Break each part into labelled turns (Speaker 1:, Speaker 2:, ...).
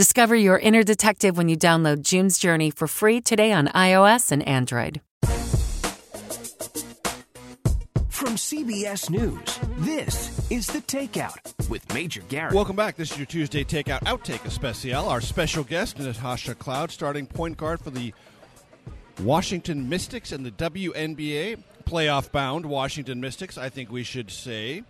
Speaker 1: Discover your inner detective when you download June's Journey for free today on iOS and Android.
Speaker 2: From CBS News, this is The Takeout with Major Garrett.
Speaker 3: Welcome back. This is your Tuesday Takeout Outtake Especial. Our special guest, Natasha Cloud, starting point guard for the Washington Mystics and the WNBA. Playoff bound Washington Mystics, I think we should say.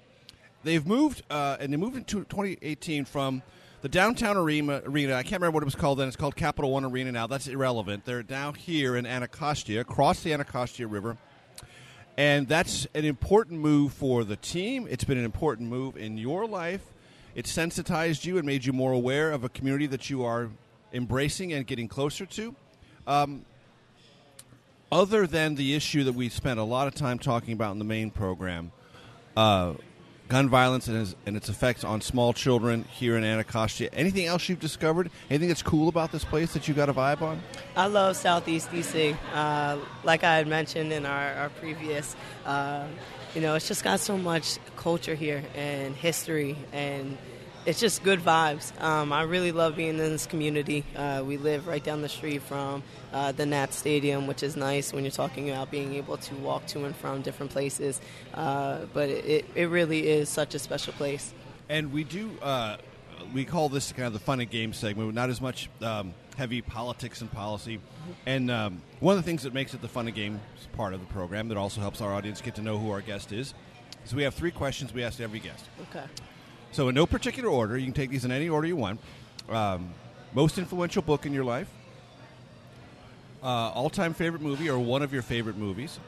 Speaker 3: They've moved, uh, and they moved into 2018 from the downtown arena, arena. I can't remember what it was called then. It's called Capital One Arena now. That's irrelevant. They're now here in Anacostia, across the Anacostia River. And that's an important move for the team. It's been an important move in your life. It sensitized you and made you more aware of a community that you are embracing and getting closer to. Um, other than the issue that we spent a lot of time talking about in the main program, uh, gun violence and its, and its effects on small children here in Anacostia. Anything else you've discovered? Anything that's cool about this place that you got a vibe on?
Speaker 4: I love Southeast DC. Uh, like I had mentioned in our, our previous, uh, you know, it's just got so much culture here and history and it's just good vibes. Um, I really love being in this community. Uh, we live right down the street from uh, the Nat Stadium, which is nice when you're talking about being able to walk to and from different places. Uh, but it, it really is such a special place.
Speaker 3: And we do, uh, we call this kind of the fun and game segment, not as much um, heavy politics and policy. And um, one of the things that makes it the fun and games part of the program that also helps our audience get to know who our guest is is we have three questions we ask every guest.
Speaker 4: Okay.
Speaker 3: So, in no particular order, you can take these in any order you want. Um, most influential book in your life, uh, all-time favorite movie, or one of your favorite movies,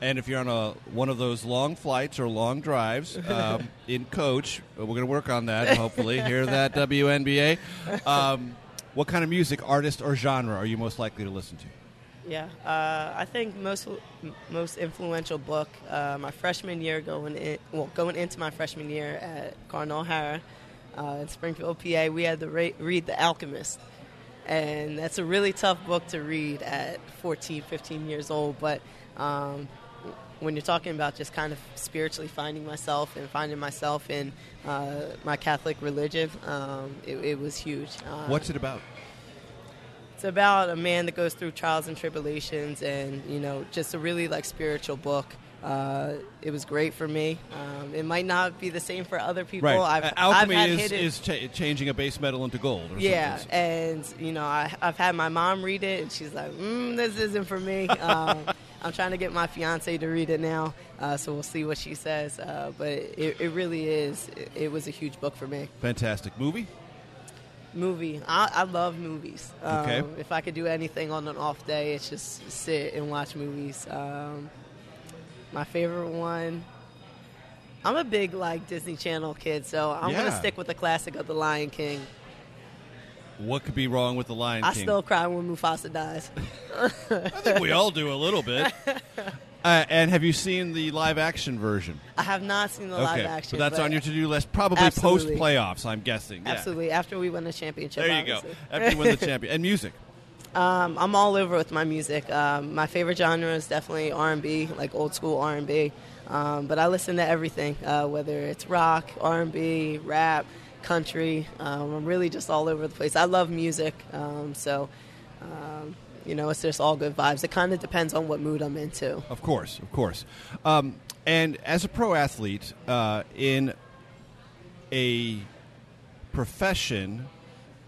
Speaker 3: and if you're on a one of those long flights or long drives um, in coach, we're going to work on that. Hopefully, hear that WNBA. Um, what kind of music, artist, or genre are you most likely to listen to?
Speaker 4: Yeah, uh, I think most most influential book uh, my freshman year going in well going into my freshman year at Cardinal O'Hara uh, in Springfield, PA. We had to re- read The Alchemist, and that's a really tough book to read at 14, 15 years old. But um, when you're talking about just kind of spiritually finding myself and finding myself in uh, my Catholic religion, um, it, it, was huge.
Speaker 3: Uh, What's it about?
Speaker 4: It's about a man that goes through trials and tribulations and you know just a really like spiritual book uh, it was great for me. Um, it might not be the same for other people.
Speaker 3: Right.
Speaker 4: I've,
Speaker 3: alchemy
Speaker 4: I've
Speaker 3: is, is cha- changing a base metal into gold.
Speaker 4: yeah,
Speaker 3: something.
Speaker 4: and you know I, have had my mom read it, and she's like, mm, "This isn't for me." Um, I'm trying to get my fiance to read it now, uh, so we'll see what she says. Uh, but it, it, really is. It, it was a huge book for me.
Speaker 3: Fantastic movie.
Speaker 4: Movie. I, I love movies. Um,
Speaker 3: okay.
Speaker 4: If I could do anything on an off day, it's just sit and watch movies. Um, my favorite one. I'm a big like Disney Channel kid, so I'm
Speaker 3: yeah.
Speaker 4: gonna stick with the classic of The Lion King.
Speaker 3: What could be wrong with The Lion
Speaker 4: I
Speaker 3: King?
Speaker 4: I still cry when Mufasa dies.
Speaker 3: I think we all do a little bit. Uh, and have you seen the live action version?
Speaker 4: I have not seen the
Speaker 3: okay.
Speaker 4: live action.
Speaker 3: But that's on your to do list, probably post playoffs, I'm guessing. Yeah.
Speaker 4: Absolutely, after we win the championship.
Speaker 3: There you
Speaker 4: obviously.
Speaker 3: go. After you win the champion. And music.
Speaker 4: Um, I'm all over with my music. Um, my favorite genre is definitely R&B, like old school R&B. Um, but I listen to everything, uh, whether it's rock, R&B, rap, country. Um, I'm really just all over the place. I love music, um, so um, you know, it's just all good vibes. It kind of depends on what mood I'm into.
Speaker 3: Of course, of course. Um, and as a pro athlete uh, in a profession,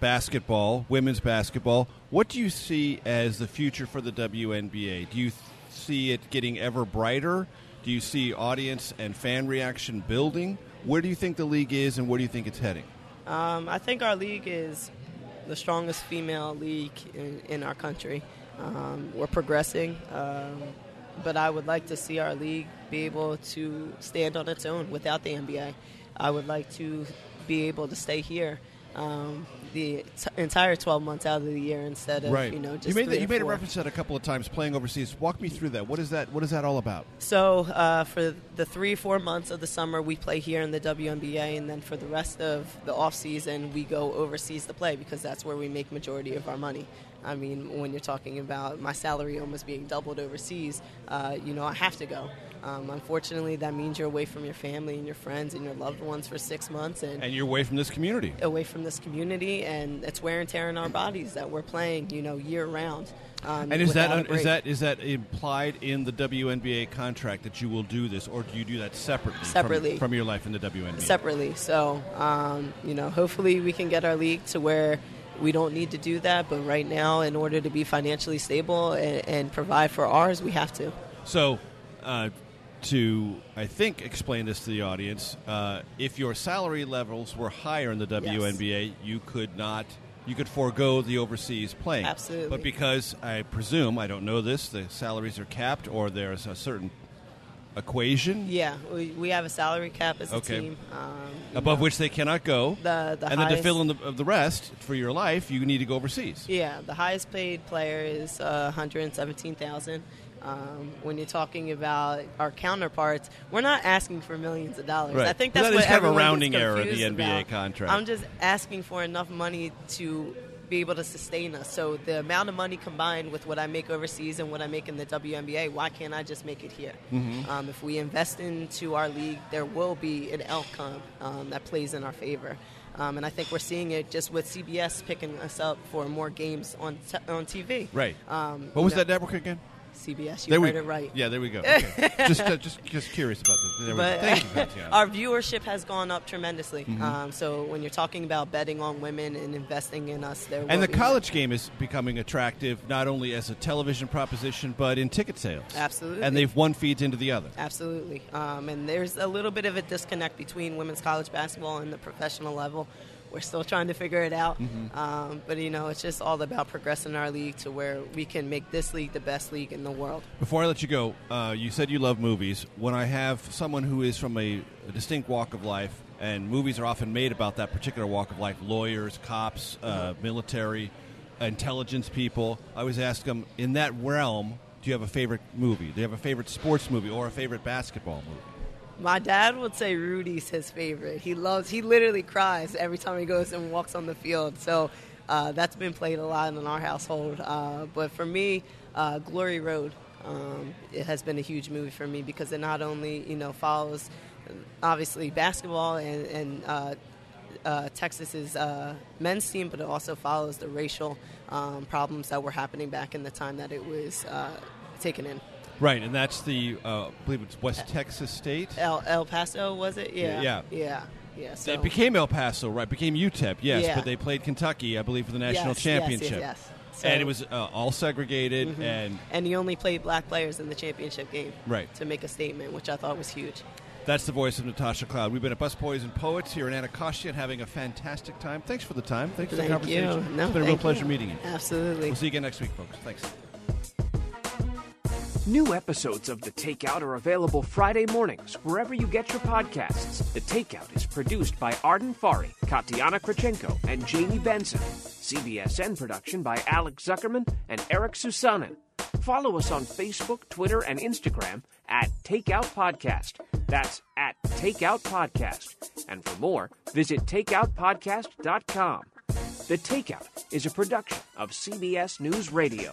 Speaker 3: basketball, women's basketball, what do you see as the future for the WNBA? Do you th- see it getting ever brighter? Do you see audience and fan reaction building? Where do you think the league is, and where do you think it's heading?
Speaker 4: Um, I think our league is the strongest female league in, in our country. Um, we're progressing. Um, but I would like to see our league be able to stand on its own without the NBA. I would like to be able to stay here um, the t- entire 12 months out of the year instead of
Speaker 3: right.
Speaker 4: you know just
Speaker 3: you made that, you made a reference to that a couple of times playing overseas. Walk me through that. What is that? What is that all about?
Speaker 4: So uh, for the three four months of the summer, we play here in the WNBA, and then for the rest of the off season, we go overseas to play because that's where we make majority of our money. I mean, when you're talking about my salary almost being doubled overseas, uh, you know, I have to go. Um, unfortunately, that means you're away from your family and your friends and your loved ones for six months, and,
Speaker 3: And you're away from this community.
Speaker 4: away from this community, and it's wear and tear in our bodies that we're playing, you know, year round. Um,
Speaker 3: And is that
Speaker 4: without a
Speaker 3: un- is that is that implied in the WNBA contract that you will do this, or do you do that separately? from-
Speaker 4: Separately.
Speaker 3: from, your life in the WNBA.
Speaker 4: separately. So, um, you know, hopefully we can get our league to where we don't need to do that. But right now, in order to be financially stable and, and provide for ours, we have to.
Speaker 3: So, uh, to I think explain this to the audience, uh, if your salary levels were higher in the WNBA, you could not. You could forego the overseas playing.
Speaker 4: Absolutely.
Speaker 3: But because I presume, I don't know this, the salaries are capped or there's a certain equation
Speaker 4: Yeah, we, we have a salary cap as a
Speaker 3: Okay.
Speaker 4: team. Um,
Speaker 3: above
Speaker 4: know,
Speaker 3: which they cannot go.
Speaker 4: the the
Speaker 3: and then to fill in the, of the rest for your life, you need to go overseas.
Speaker 4: Yeah, the highest paid player is uh, 117,000. Um, when you're talking about our counterparts, we're not asking for millions of dollars.
Speaker 3: Right.
Speaker 4: I think that's
Speaker 3: that is
Speaker 4: what
Speaker 3: kind of a rounding error of the NBA
Speaker 4: about.
Speaker 3: contract.
Speaker 4: I'm just asking for enough money to be able to sustain us. So the amount of money combined with what I make overseas and what I make in the WNBA, why can't I just make it here?
Speaker 3: Mm-hmm.
Speaker 4: Um, if we invest into our league, there will be an outcome um, that plays in our favor. Um, and I think we're seeing it just with CBS picking us up for more games on t- on TV.
Speaker 3: Right.
Speaker 4: Um,
Speaker 3: what was
Speaker 4: know,
Speaker 3: that network again?
Speaker 4: CBS. You
Speaker 3: there
Speaker 4: heard
Speaker 3: we,
Speaker 4: it right.
Speaker 3: Yeah, there we go. Okay. just, uh, just, just curious about this. There.
Speaker 4: But
Speaker 3: Thank you, Katiana.
Speaker 4: our viewership has gone up tremendously.
Speaker 3: Mm-hmm.
Speaker 4: Um, so when you're talking about betting on women and investing in us, there
Speaker 3: and the college game is becoming attractive not only as a television proposition but in ticket sales.
Speaker 4: Absolutely.
Speaker 3: And they've one feeds into the other.
Speaker 4: Absolutely. Um, and there's a little bit of a disconnect between women's college basketball and the professional level. We're still trying to figure it out.
Speaker 3: Mm-hmm.
Speaker 4: Um, but, you know, it's just all about progressing our league to where we can make this league the best league in the world.
Speaker 3: Before I let you go, uh, you said you love movies. When I have someone who is from a, a distinct walk of life, and movies are often made about that particular walk of life lawyers, cops, uh, military, intelligence people I always ask them, in that realm, do you have a favorite movie? Do you have a favorite sports movie or a favorite basketball movie?
Speaker 4: My dad would say Rudy's his favorite. He loves. He literally cries every time he goes and walks on the field. So uh, that's been played a lot in our household. Uh, but for me, uh, Glory Road. Um, it has been a huge movie for me because it not only you know follows obviously basketball and, and uh, uh, Texas's uh, men's team, but it also follows the racial um, problems that were happening back in the time that it was uh, taken in.
Speaker 3: Right, and that's the, uh, I believe it's West Texas State.
Speaker 4: El, El Paso was it? Yeah,
Speaker 3: Yeah.
Speaker 4: yeah, yeah. So
Speaker 3: It became El Paso, right? Became UTEP, yes,
Speaker 4: Yeah.
Speaker 3: but they played Kentucky, I believe, for the national
Speaker 4: Yes,
Speaker 3: championship.
Speaker 4: Yes, yes, So-
Speaker 3: and it was uh, all segregated,
Speaker 4: Mhm.
Speaker 3: and
Speaker 4: and he only played black players in the championship game,
Speaker 3: Right.
Speaker 4: To make a statement, which I thought was huge.
Speaker 3: that's the voice of Natasha Cloud. We've been at Busboys and Poets here in Anacostia and having a fantastic time. Thanks for the time. Thanks for the
Speaker 4: Thank you. No,
Speaker 3: it's been a real pleasure
Speaker 4: you.
Speaker 3: meeting you.
Speaker 4: Absolutely.
Speaker 3: We'll see you again next week, folks. Thanks.
Speaker 2: New episodes of The Takeout are available Friday mornings wherever you get your podcasts. The Takeout is produced by Arden Farhi, Katiana Krawchenko, and Jamie Benson. CBSN production by Alex Zuckerman and Eric Soussanin. Follow us on Facebook, Twitter, and Instagram at Takeout Podcast. That's at Takeout Podcast. And for more, visit takeoutpodcast.com. The Takeout is a production of CBS News Radio.